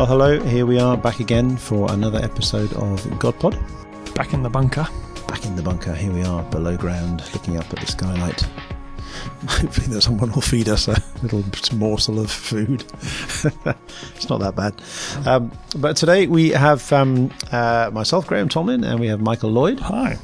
Well, hello. Here we are back again for another episode of GodPod. Back in the bunker. Back in the bunker. Here we are below ground, looking up at the skylight. Hopefully, that someone will feed us a little morsel of food. it's not that bad. Um, but today we have um, uh, myself, Graham Tomlin, and we have Michael Lloyd. Hi.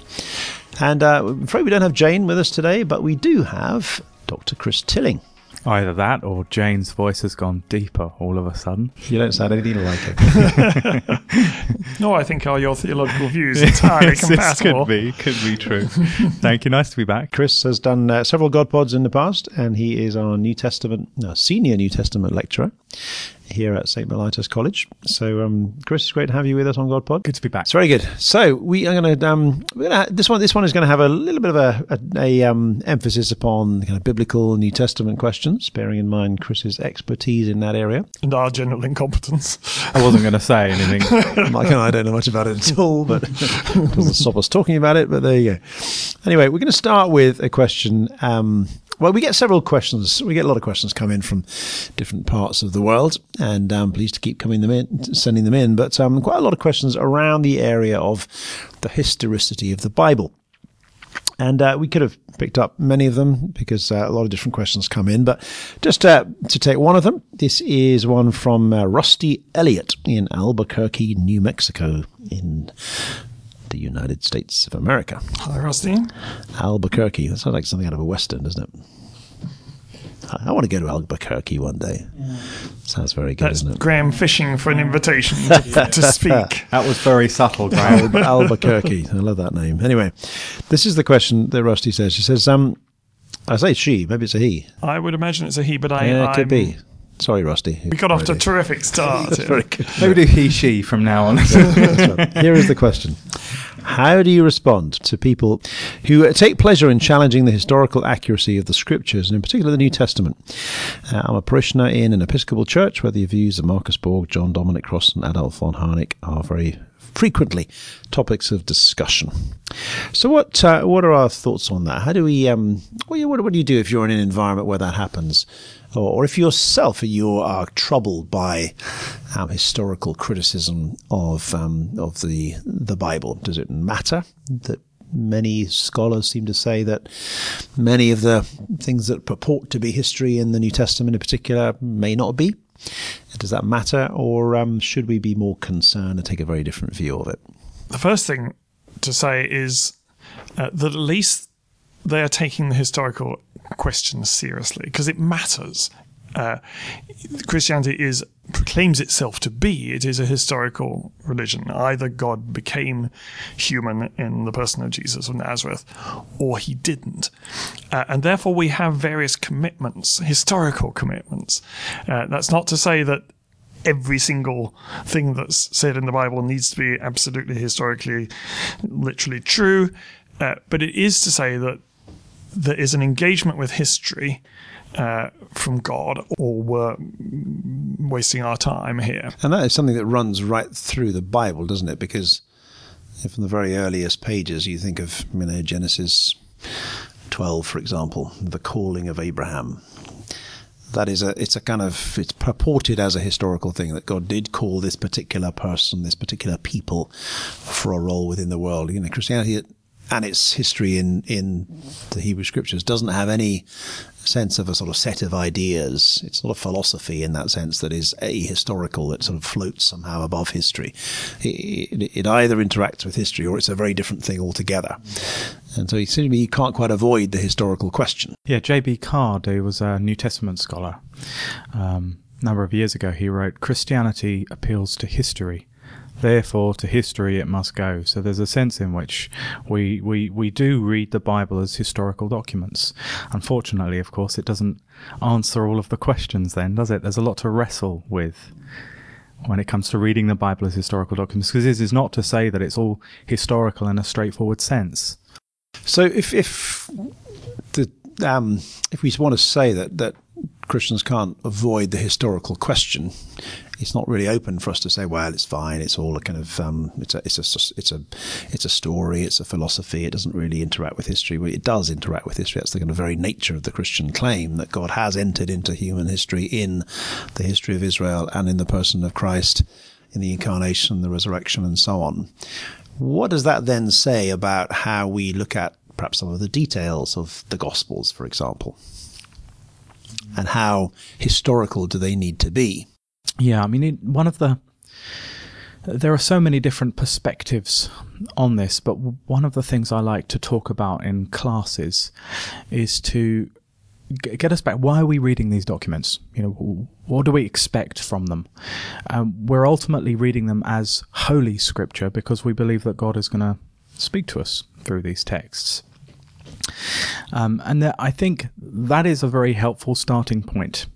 And uh, I'm afraid we don't have Jane with us today, but we do have Dr. Chris Tilling. Either that or Jane's voice has gone deeper all of a sudden. You don't sound anything like it. No, I think are your theological views entirely Yes, this could be, could be true. Thank you. Nice to be back. Chris has done uh, several God pods in the past, and he is our New Testament, no, senior New Testament lecturer here at St. Mellitus College. So, um, Chris, it's great to have you with us on God Pod. Good to be back. It's very good. So we are going to um, we're going to this one. This one is going to have a little bit of a, a, a um, emphasis upon kind of biblical New Testament questions, bearing in mind Chris's expertise in that area. And our general incompetence. I wasn't going to say anything. Mike and I don't know much about it at all, but it doesn't stop us talking about it. But there you go. Anyway, we're going to start with a question. Um, well, we get several questions. We get a lot of questions come in from different parts of the world, and I'm pleased to keep coming them in, sending them in. But um, quite a lot of questions around the area of the historicity of the Bible. And uh, we could have picked up many of them because uh, a lot of different questions come in. But just uh, to take one of them, this is one from uh, Rusty Elliott in Albuquerque, New Mexico, in the United States of America. Hi, Rusty. Albuquerque. That sounds like something out of a western, doesn't it? I, I want to go to Albuquerque one day. Sounds very good, That's isn't it? Graham fishing for an invitation to, to speak. That was very subtle, Graham. Al- Albuquerque. I love that name. Anyway, this is the question that Rusty says. She says, um, I say she, maybe it's a he. I would imagine it's a he, but I. Yeah, it I'm- could be. Sorry, Rusty. We got off to a terrific start. good. here. Very good. Maybe do he, she from now on. Here is the question. How do you respond to people who uh, take pleasure in challenging the historical accuracy of the scriptures, and in particular the New Testament? Uh, I'm a parishioner in an Episcopal church where the views of Marcus Borg, John Dominic Crossan, and Adolf von Harnack are very frequently topics of discussion. So, what uh, what are our thoughts on that? How do we? Um, what, what, what do you do if you're in an environment where that happens, or, or if yourself you are troubled by um, historical criticism of um, of the the Bible? Does it matter that many scholars seem to say that many of the things that purport to be history in the New Testament, in particular, may not be? Does that matter, or um, should we be more concerned and take a very different view of it? The first thing to say is uh, that at least they are taking the historical questions seriously because it matters. Uh, Christianity is proclaims itself to be. It is a historical religion. Either God became human in the person of Jesus of Nazareth, or he didn't. Uh, and therefore, we have various commitments, historical commitments. Uh, that's not to say that every single thing that's said in the Bible needs to be absolutely historically, literally true. Uh, but it is to say that there is an engagement with history uh, from God, or we're wasting our time here. And that is something that runs right through the Bible, doesn't it? Because from the very earliest pages, you think of you know Genesis twelve, for example, the calling of Abraham. That is a it's a kind of it's purported as a historical thing that God did call this particular person, this particular people, for a role within the world. You know, Christianity and its history in in the Hebrew Scriptures doesn't have any sense of a sort of set of ideas. It's not a philosophy in that sense that is ahistorical that sort of floats somehow above history. It, it, it either interacts with history or it's a very different thing altogether. And so it seems to me you can't quite avoid the historical question. Yeah, G.B. Caird, who was a New Testament scholar, um, a number of years ago, he wrote Christianity appeals to history, Therefore, to history it must go. So there's a sense in which we, we, we do read the Bible as historical documents. Unfortunately, of course, it doesn't answer all of the questions then, does it? There's a lot to wrestle with when it comes to reading the Bible as historical documents, because this is not to say that it's all historical in a straightforward sense. So if if the um, if we want to say that that Christians can't avoid the historical question, it's not really open for us to say, well, it's fine. It's all a kind of um, it's a it's a it's a it's a story. It's a philosophy. It doesn't really interact with history. Well, it does interact with history. That's the kind of very nature of the Christian claim that God has entered into human history in the history of Israel and in the person of Christ, in the incarnation, the resurrection, and so on. What does that then say about how we look at perhaps some of the details of the Gospels, for example? And how historical do they need to be? Yeah, I mean, one of the there are so many different perspectives on this, but one of the things I like to talk about in classes is to get us back. Why are we reading these documents? You know, what do we expect from them? Um, we're ultimately reading them as holy scripture because we believe that God is going to speak to us through these texts. Um, and I think that is a very helpful starting point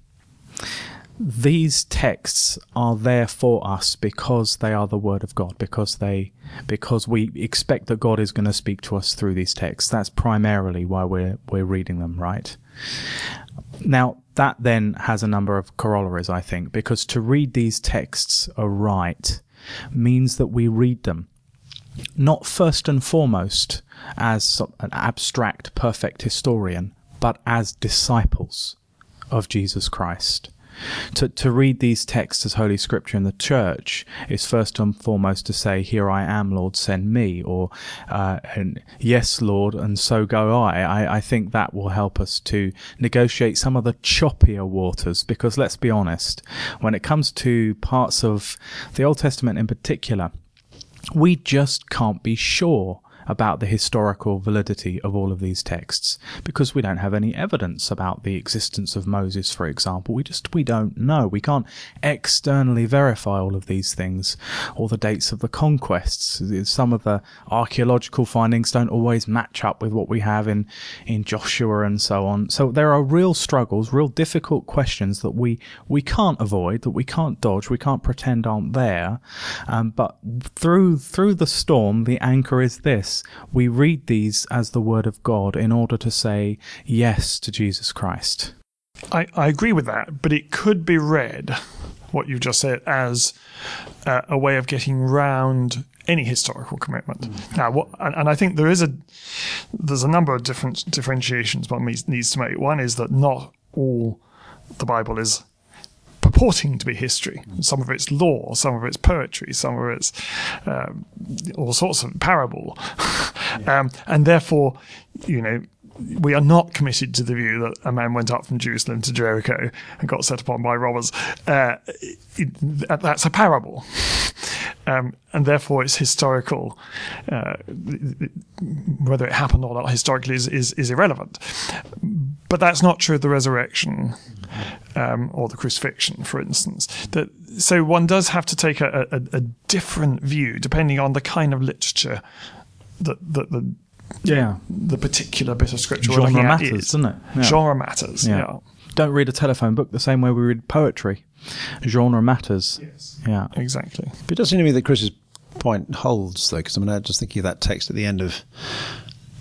these texts are there for us because they are the word of God, because they because we expect that God is going to speak to us through these texts. That's primarily why we're we're reading them, right? Now, that then has a number of corollaries, I think, because to read these texts aright means that we read them not first and foremost as an abstract, perfect historian, but as disciples of Jesus Christ to, to read these texts as Holy Scripture in the church is first and foremost to say, Here I am, Lord, send me, or uh, Yes, Lord, and so go I. I. I think that will help us to negotiate some of the choppier waters because let's be honest, when it comes to parts of the Old Testament in particular, we just can't be sure about the historical validity of all of these texts because we don't have any evidence about the existence of Moses, for example. We just, we don't know. We can't externally verify all of these things or the dates of the conquests. Some of the archaeological findings don't always match up with what we have in, in Joshua and so on. So there are real struggles, real difficult questions that we, we can't avoid, that we can't dodge, we can't pretend aren't there. Um, but through, through the storm, the anchor is this we read these as the Word of God in order to say yes to Jesus Christ. I, I agree with that, but it could be read, what you just said, as uh, a way of getting round any historical commitment. Mm. Now, what, and, and, I think there is a there's a number of different differentiations one needs to make. One is that not all the Bible is purporting to be history. Some of it's law, some of it's poetry, some of it's um, all sorts of parable. um, and therefore, you know, we are not committed to the view that a man went up from Jerusalem to Jericho and got set upon by robbers. Uh, it, that's a parable. Um, and therefore, it's historical. Uh, whether it happened or not historically is, is, is, irrelevant. But that's not true of the resurrection um, or the crucifixion, for instance. That, so one does have to take a, a, a different view depending on the kind of literature that, that the yeah the particular bit of scripture genre matters, is. doesn't it? Yeah. Genre matters. Yeah. yeah. Don't read a telephone book the same way we read poetry. Genre matters. Yes. Yeah. Exactly. But it does seem to me that Chris's point holds, though, because I mean, I just thinking of that text at the end of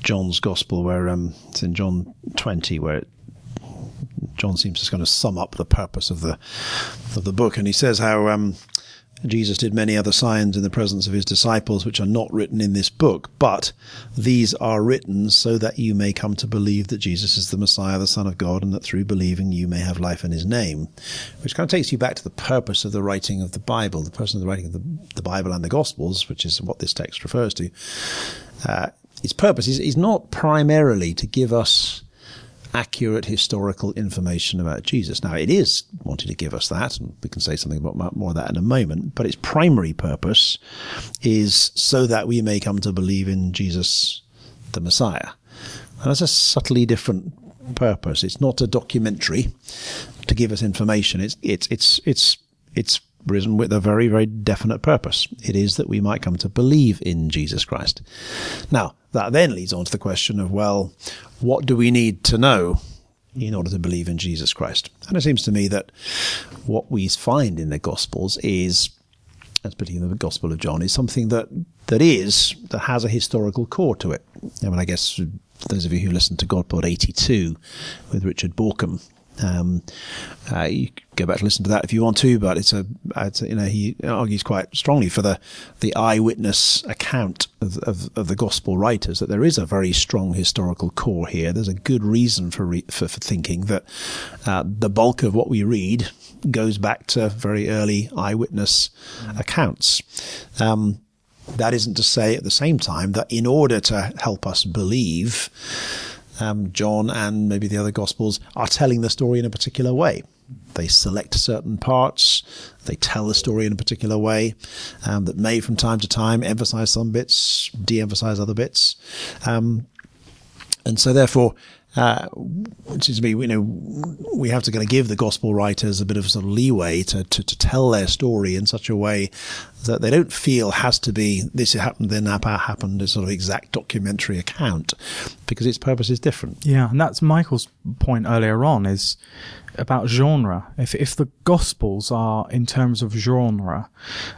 John's Gospel, where um, it's in John 20, where it John seems to kind of sum up the purpose of the of the book, and he says how um, Jesus did many other signs in the presence of his disciples, which are not written in this book, but these are written so that you may come to believe that Jesus is the Messiah, the Son of God, and that through believing you may have life in his name. Which kind of takes you back to the purpose of the writing of the Bible, the purpose of the writing of the, the Bible and the Gospels, which is what this text refers to. Uh, its purpose is, is not primarily to give us accurate historical information about Jesus. Now, it is wanting to give us that, and we can say something about more of that in a moment, but its primary purpose is so that we may come to believe in Jesus, the Messiah. And that's a subtly different purpose. It's not a documentary to give us information. It's, it's, it's, it's, its risen with a very, very definite purpose. It is that we might come to believe in Jesus Christ. Now, that then leads on to the question of, well, what do we need to know in order to believe in Jesus Christ? And it seems to me that what we find in the Gospels is, as particularly in the Gospel of John, is something that, that is, that has a historical core to it. I mean, I guess those of you who listened to Godpod 82 with Richard Bauckham, um, uh, you go back to listen to that if you want to, but it's a, it's a, you know he argues quite strongly for the the eyewitness account of, of, of, the gospel writers that there is a very strong historical core here. There's a good reason for re- for, for, thinking that uh, the bulk of what we read goes back to very early eyewitness mm. accounts. Um, that isn't to say at the same time that in order to help us believe um, John and maybe the other Gospels are telling the story in a particular way. They select certain parts, they tell the story in a particular way um, that may from time to time emphasize some bits, de emphasize other bits. Um, and so, therefore, uh, seems to me, you know, we have to kind of give the gospel writers a bit of sort of leeway to, to, to, tell their story in such a way that they don't feel has to be this happened, then that happened, a sort of exact documentary account, because its purpose is different. Yeah, and that's Michael's point earlier on is about genre. If if the Gospels are in terms of genre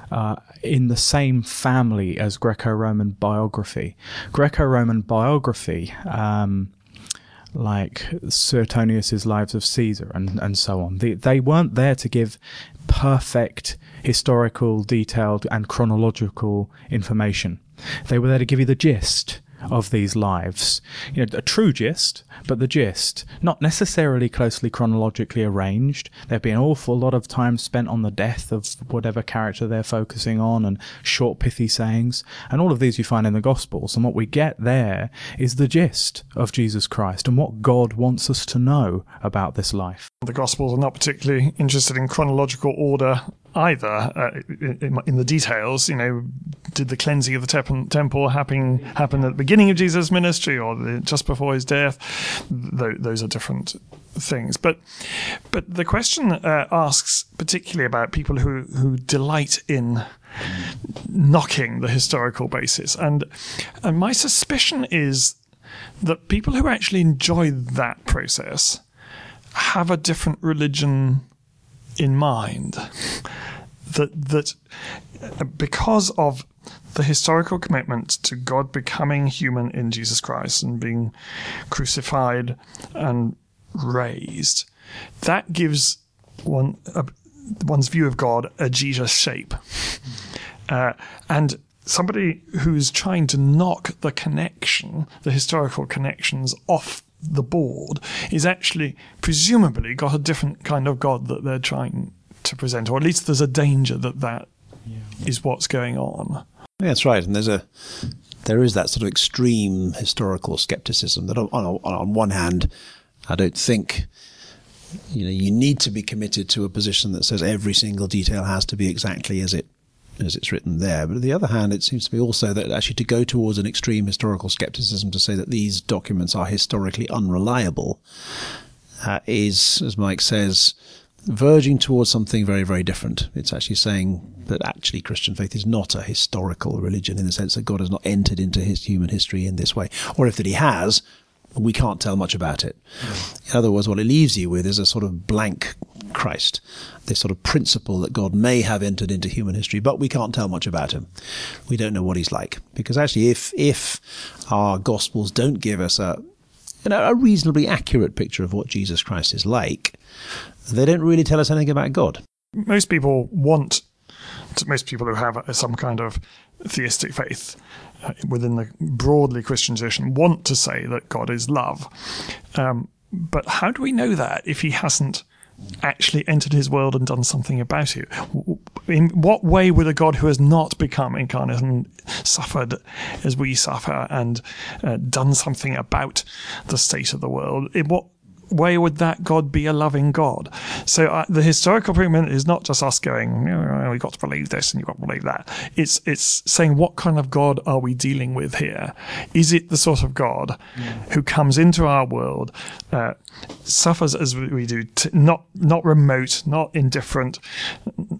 uh, in the same family as Greco-Roman biography, Greco-Roman biography. Um, like Suetonius's Lives of Caesar and, and so on. They, they weren't there to give perfect historical, detailed, and chronological information. They were there to give you the gist of these lives. You know, a true gist, but the gist, not necessarily closely chronologically arranged. There'd be an awful lot of time spent on the death of whatever character they're focusing on and short, pithy sayings. And all of these you find in the Gospels. And what we get there is the gist of Jesus Christ and what God wants us to know about this life. The Gospels are not particularly interested in chronological order either uh, in, the details. You know, did the cleansing of the te- temple happen happen at the beginning of Jesus' ministry or the, just before his death? Th- those are different things. But but the question uh, asks particularly about people who who delight in knocking the historical basis, and and my suspicion is that people who actually enjoy that process have a different religion in mind that that because of the historical commitment to God becoming human in Jesus Christ and being crucified and raised, that gives one one's view of God a Jesus shape, uh, and somebody who's trying to knock the connection, the historical connections off the board is actually presumably got a different kind of God that they're trying to present, or at least there's a danger that that yeah. is what's going on. Yeah, that's right, and there's a there is that sort of extreme historical skepticism that on, on, on one hand, I don't think you know you need to be committed to a position that says every single detail has to be exactly as it as it's written there. But on the other hand, it seems to me also that actually to go towards an extreme historical skepticism to say that these documents are historically unreliable uh, is, as Mike says, verging towards something very, very different. It's actually saying that actually Christian faith is not a historical religion in the sense that God has not entered into his human history in this way. Or if that he has, we can't tell much about it. In other words, what it leaves you with is a sort of blank Christ, this sort of principle that God may have entered into human history, but we can't tell much about him. We don't know what he's like. Because actually, if, if our gospels don't give us a, you know, a reasonably accurate picture of what Jesus Christ is like, they don't really tell us anything about God. Most people want, most people who have some kind of theistic faith uh, within the broadly Christian tradition want to say that God is love. Um, but how do we know that if he hasn't actually entered his world and done something about it? In what way would a God who has not become incarnate and suffered as we suffer and uh, done something about the state of the world, in what way would that God be a loving God? So uh, the historical argument is not just us going, we've got to believe this and you've got to believe that. It's it's saying what kind of God are we dealing with here? Is it the sort of God who comes into our world, uh, suffers as we do, not not remote, not indifferent,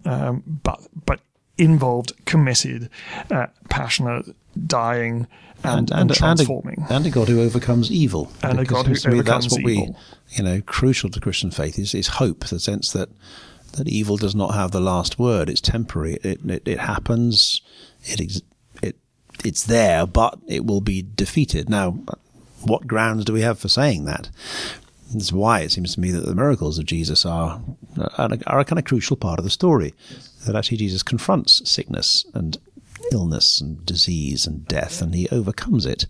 um, but but involved, committed, uh, passionate, dying, and, and, and, and transforming. A, and a, God who overcomes evil. And a God who overcomes that's what evil. we, you know, crucial to Christian faith is, is hope, the sense that that evil does not have the last word. It's temporary. It it, it happens. It it it's there, but it will be defeated. Now, what grounds do we have for saying that? That's why it seems to me that the miracles of Jesus are are a, are a kind of crucial part of the story. That actually Jesus confronts sickness and illness and disease and death, and he overcomes it.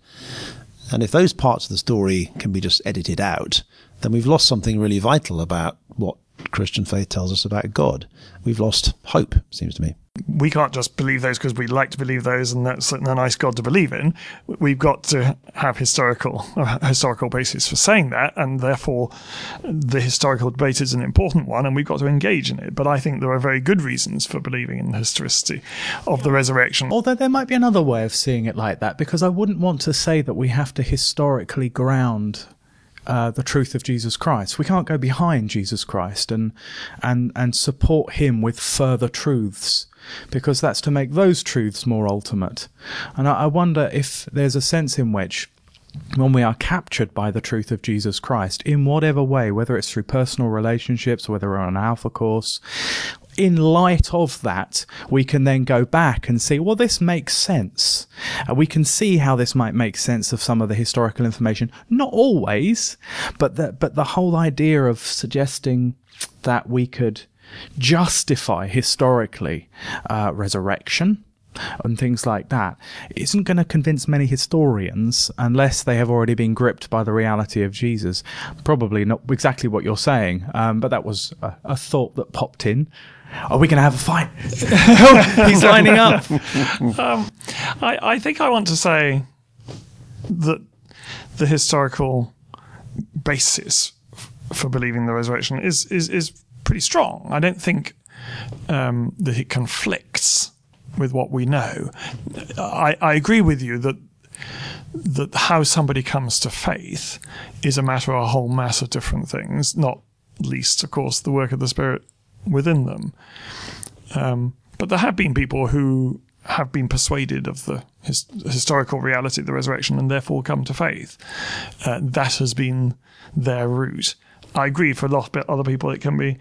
And if those parts of the story can be just edited out, then we've lost something really vital about what Christian faith tells us about God. We've lost hope, seems to me we can't just believe those because we like to believe those and that's a nice God to believe in. We've got to have historical uh, historical basis for saying that, and therefore the historical debate is an important one, and we've got to engage in it. But I think there are very good reasons for believing in the historicity of the resurrection. Although there might be another way of seeing it like that, because I wouldn't want to say that we have to historically ground uh, the truth of Jesus Christ. We can't go behind Jesus Christ and and and support him with further truths because that's to make those truths more ultimate. And I, I wonder if there's a sense in which when we are captured by the truth of Jesus Christ in whatever way, whether it's through personal relationships, whether we're on an alpha course, in light of that, we can then go back and see, well, this makes sense. Uh, we can see how this might make sense of some of the historical information. Not always, but the, but the whole idea of suggesting that we could justify historically uh, resurrection and things like that isn't going to convince many historians unless they have already been gripped by the reality of Jesus. Probably not exactly what you're saying, um, but that was a, a, thought that popped in. Are we going to have a fight? He's lining up. Um, I, I think I want to say that the historical basis for believing the resurrection is is is pretty strong. I don't think um, that it conflicts with what we know. I, I agree with you that that how somebody comes to faith is a matter of a whole mass of different things, not least, of course, the work of the Spirit within them. Um, but there have been people who have been persuaded of the his, historical reality of the resurrection and therefore come to faith. Uh, that has been their route. I agree for a lot of other people, it can be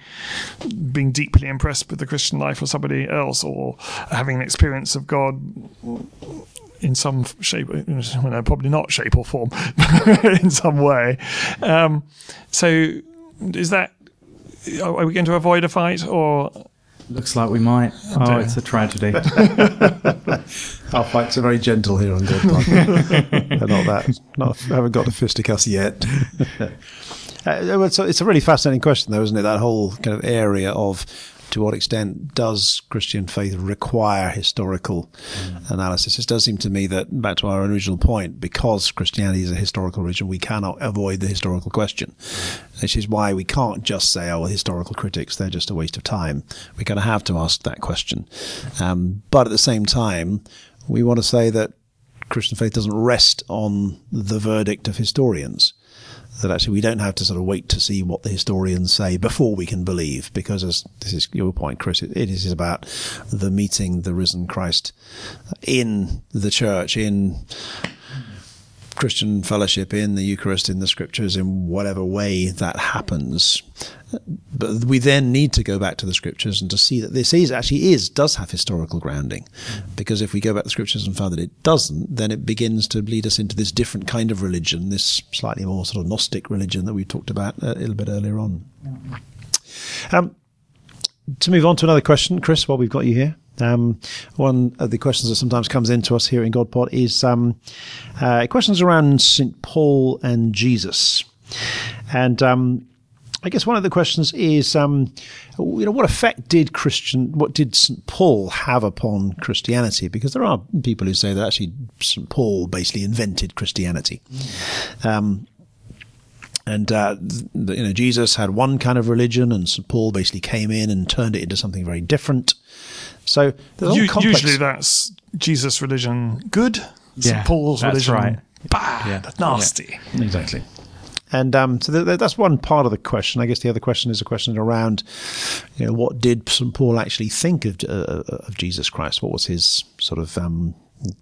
being deeply impressed with the Christian life of somebody else or having an experience of God in some shape, well, probably not shape or form, in some way. Um, so, is that, are we going to avoid a fight or? Looks like we might. Oh, it's a tragedy. Our fights are very gentle here on God They're not that. Not, haven't got to fisticuffs yet. Uh, it's, a, it's a really fascinating question, though, isn't it? That whole kind of area of to what extent does Christian faith require historical mm. analysis? It does seem to me that, back to our original point, because Christianity is a historical religion, we cannot avoid the historical question, which is why we can't just say, oh, well, historical critics, they're just a waste of time. We're going to have to ask that question. Um, but at the same time, we want to say that Christian faith doesn't rest on the verdict of historians that actually we don't have to sort of wait to see what the historians say before we can believe, because as this is your point, Chris, it, it is about the meeting the risen Christ in the church, in Christian fellowship, in the Eucharist, in the scriptures, in whatever way that happens. But we then need to go back to the scriptures and to see that this is actually is does have historical grounding, because if we go back to the scriptures and find that it doesn't, then it begins to lead us into this different kind of religion, this slightly more sort of Gnostic religion that we talked about a little bit earlier on. Um, to move on to another question, Chris, while we've got you here. Um, one of the questions that sometimes comes into us here in GodPod is um, uh, questions around St. Paul and Jesus. And um, I guess one of the questions is, um, you know, what effect did Christian, what did St. Paul have upon Christianity? Because there are people who say that actually St. Paul basically invented Christianity. Mm. And uh, th- you know, Jesus had one kind of religion, and St. Paul basically came in and turned it into something very different. So U- usually that's Jesus' religion good, Yeah, St. Paul's that's religion right. bad, Yeah. nasty. Exactly. And um, so th- th- that's one part of the question. I guess the other question is a question around, you know, what did St. Paul actually think of uh, of Jesus Christ? What was his sort of, um,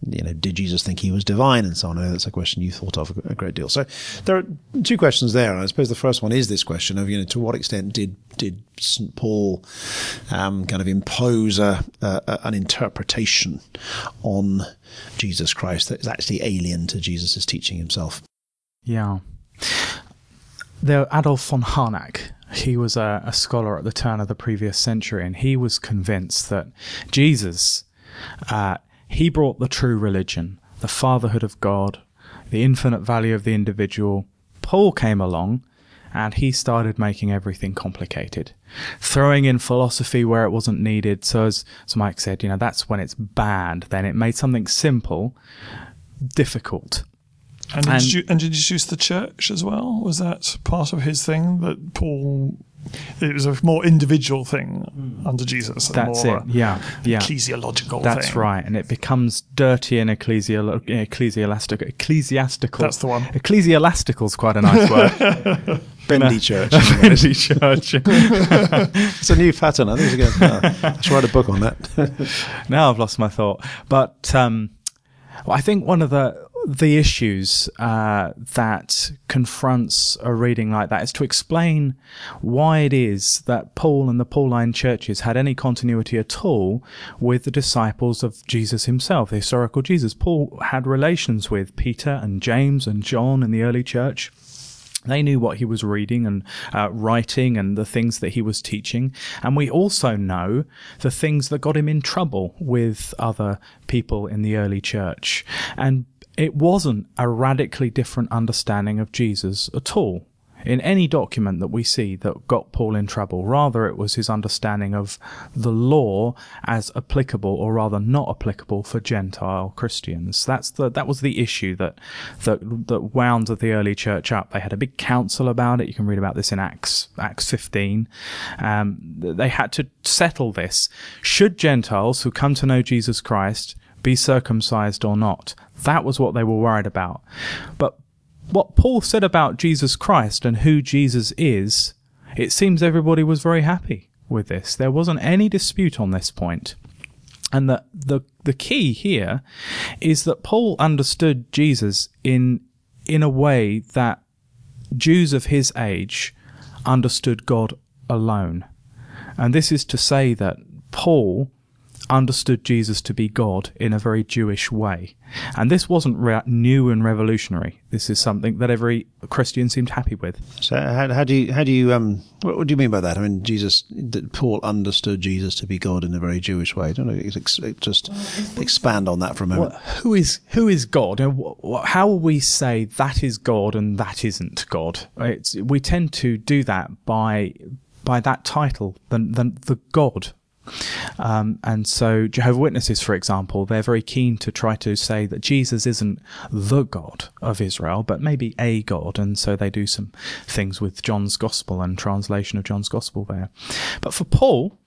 you know, did Jesus think he was divine and so on? I know that's a question you thought of a, great deal. So there are two questions there. I suppose the first one is this question of, you know, to what extent did did St. Paul um, kind of impose a, a- an interpretation on Jesus Christ that is actually alien to Jesus' teaching himself? Yeah. There, Adolf von Harnack, he was a, a scholar at the turn of the previous century, and he was convinced that Jesus, uh, he brought the true religion, the fatherhood of God, the infinite value of the individual. Paul came along and he started making everything complicated, throwing in philosophy where it wasn't needed. So, as, as Mike said, you know, that's when it's bad. Then it made something simple difficult. And, And- did you, and did you use the church as well? Was that part of his thing that Paul? It was a more individual thing under Jesus. That's more it. Yeah, yeah. Ecclesiological. That's thing. right, and it becomes dirty and ecclesial, ecclesiastical. Ecclesiastical. That's the one. Ecclesiastical is quite a nice word. Bendy Church. Bendy Church. It's a new pattern. I think it's going to, I should write a book on that. now I've lost my thought. But um, well, I think one of the the issues uh, that confronts a reading like that is to explain why it is that Paul and the Pauline churches had any continuity at all with the disciples of Jesus himself, the historical Jesus. Paul had relations with Peter and James and John in the early church. They knew what he was reading and uh, writing and the things that he was teaching. And we also know the things that got him in trouble with other people in the early church. And it wasn't a radically different understanding of Jesus at all in any document that we see that got Paul in trouble. Rather, it was his understanding of the law as applicable, or rather not applicable, for Gentile Christians. That's the that was the issue that that that wound the early church up. They had a big council about it. You can read about this in Acts Acts 15. Um, they had to settle this: should Gentiles who come to know Jesus Christ be circumcised or not? That was what they were worried about. But what Paul said about Jesus Christ and who Jesus is, it seems everybody was very happy with this. There wasn't any dispute on this point. And the, the, the key here is that Paul understood Jesus in, in a way that Jews of his age understood God alone. And this is to say that Paul understood Jesus to be God in a very Jewish way. And this wasn't re- new and revolutionary. This is something that every Christian seemed happy with. So how, how do you how do you um what, what do you mean by that? I mean, Jesus, that Paul understood Jesus to be God in a very Jewish way. I don't know. Ex- just expand on that for a moment. Well, who is who is God? And wh- wh- how will we say that is God and that isn't God? It's, we tend to do that by by that title, the the, the God. Um, and so Jehovah Witnesses, for example, they're very keen to try to say that Jesus isn't the God of Israel, but maybe a God. And so they do some things with John's Gospel and translation of John's Gospel there. But for Paul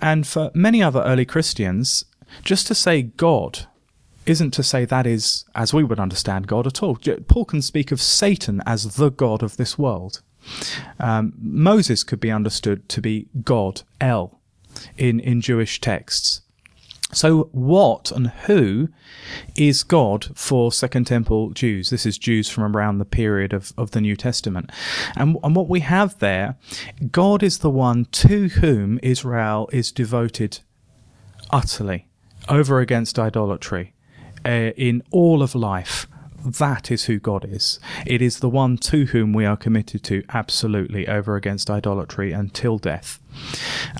and for many other early Christians, just to say God isn't to say that is as we would understand God at all. Paul can speak of Satan as the God of this world. Um, Moses could be understood to be God, El, in, in Jewish texts. So, what and who is God for Second Temple Jews? This is Jews from around the period of, of the New Testament. And, and what we have there, God is the one to whom Israel is devoted utterly, over against idolatry, uh, in all of life. That is who God is. It is the one to whom we are committed to absolutely over against idolatry until death.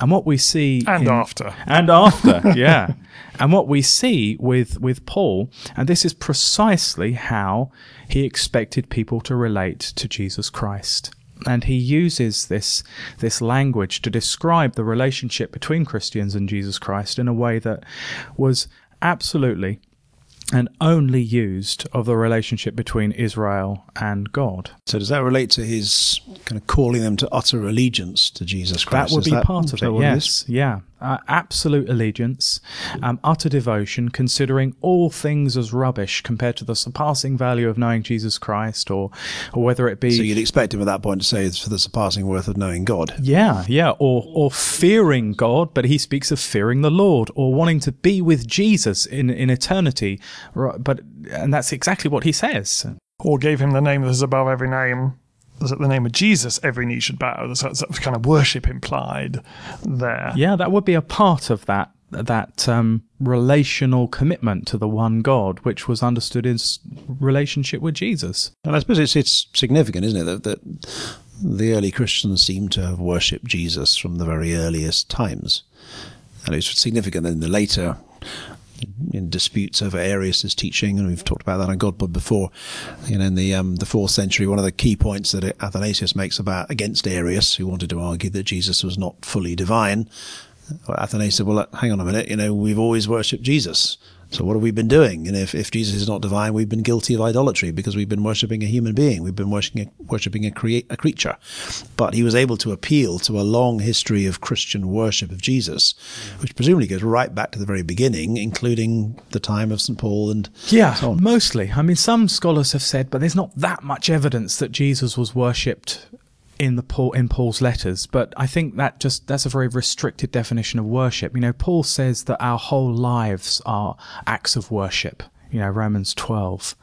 And what we see And in- after. and after, yeah. And what we see with with Paul, and this is precisely how he expected people to relate to Jesus Christ. And he uses this this language to describe the relationship between Christians and Jesus Christ in a way that was absolutely and only used of the relationship between Israel and God. So does that relate to his kind of calling them to utter allegiance to Jesus Christ? That would Is be part of it. Yes, yeah, uh, absolute allegiance, um, utter devotion, considering all things as rubbish compared to the surpassing value of knowing Jesus Christ, or or whether it be So you'd expect him at that point to say it's for the surpassing worth of knowing God. Yeah, yeah, or or fearing God, but he speaks of fearing the Lord, or wanting to be with Jesus in in eternity. But and that's exactly what he says. or gave him the name that is above every name. That the name of Jesus, every knee should bow. There's that sort of kind of worship implied there. Yeah, that would be a part of that that um, relational commitment to the one God, which was understood as relationship with Jesus. And I suppose it's it's significant, isn't it, that, that the early Christians seem to have worshipped Jesus from the very earliest times. And it's significant that in the later in disputes over Arius' teaching, and we've talked about that on GodPod before. You know, in the um, the fourth century, one of the key points that Athanasius makes about against Arius, who wanted to argue that Jesus was not fully divine, Athanasius said, "Well, hang on a minute. You know, we've always worshipped Jesus." So what have we been doing? And if, if Jesus is not divine, we've been guilty of idolatry because we've been worshipping a human being. We've been worshipping a, worshipping a, create, a creature. But he was able to appeal to a long history of Christian worship of Jesus, which presumably goes right back to the very beginning, including the time of St. Paul and Yeah, so mostly. I mean, some scholars have said, but there's not that much evidence that Jesus was worshipped in the Paul in Paul's letters. But I think that just that's a very restricted definition of worship. You know, Paul says that our whole lives are acts of worship. You know, Romans 12.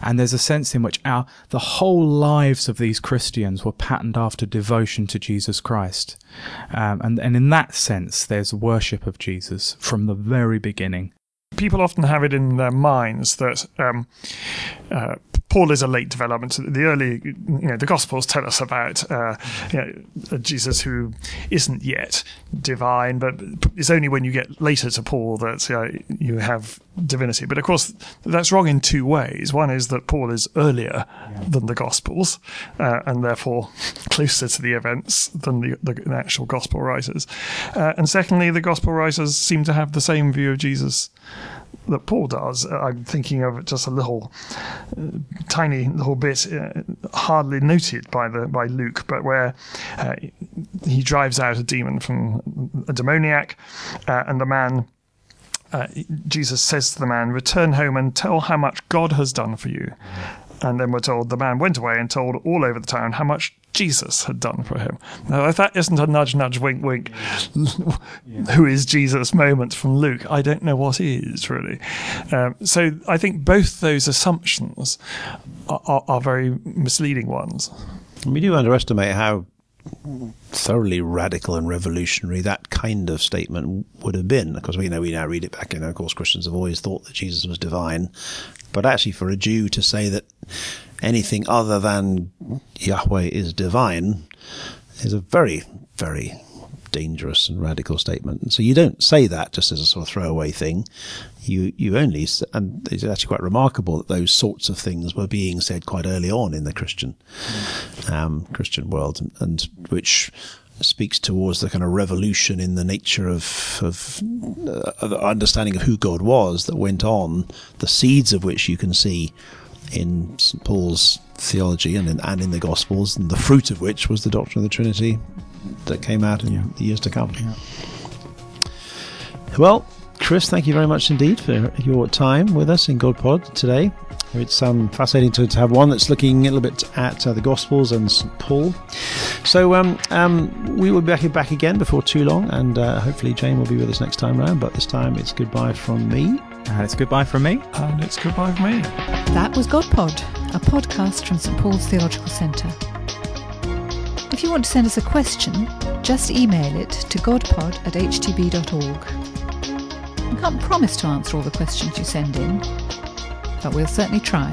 And there's a sense in which our, the whole lives of these Christians were patterned after devotion to Jesus Christ. Um, and, and in that sense, there's worship of Jesus from the very beginning. people often have it in their minds that um, uh, Paul is a late development. The early, you know, the Gospels tell us about uh, you know, a Jesus who isn't yet divine, but it's only when you get later to Paul that uh, you have divinity. But of course, that's wrong in two ways. One is that Paul is earlier than the Gospels, uh, and therefore closer to the events than the, the actual Gospel writers. Uh, and secondly, the Gospel writers seem to have the same view of Jesus that Paul does. Uh, I'm thinking of just a little uh, tiny little bit, uh, hardly noted by the by Luke, but where uh, he drives out a demon from a demoniac, uh, and the man. Uh, Jesus says to the man, "Return home and tell how much God has done for you." And then we're told the man went away and told all over the town how much Jesus had done for him. Now, if that isn't a nudge, nudge, wink, wink, who is Jesus moment from Luke, I don't know what is really. Um, so I think both those assumptions are, are, are very misleading ones. We do underestimate how thoroughly radical and revolutionary that kind of statement would have been. Because we know we now read it back, and of course Christians have always thought that Jesus was divine. But actually, for a Jew to say that anything other than Yahweh is divine is a very, very dangerous and radical statement. And So you don't say that just as a sort of throwaway thing. You you only and it's actually quite remarkable that those sorts of things were being said quite early on in the Christian um, Christian world, and, and which speaks towards the kind of revolution in the nature of of, uh, of understanding of who God was that went on, the seeds of which you can see in St Paul's theology and in, and in the Gospels, and the fruit of which was the doctrine of the Trinity that came out in Yeah. the years to come. Well, Chris, thank you very much indeed for your time with us in GodPod today. It's um, fascinating to, to have one that's looking a little bit at uh, the Gospels and St Paul. So um, um, we will be back, back again before too long, and uh, hopefully Jane will be with us next time round. But this time it's goodbye from me. And it's goodbye from me. And it's goodbye from me. That was GodPod, a podcast from St Paul's Theological Centre. If you want to send us a question, just email it to godpod at htb.org. We can't promise to answer all the questions you send in, but we'll certainly try.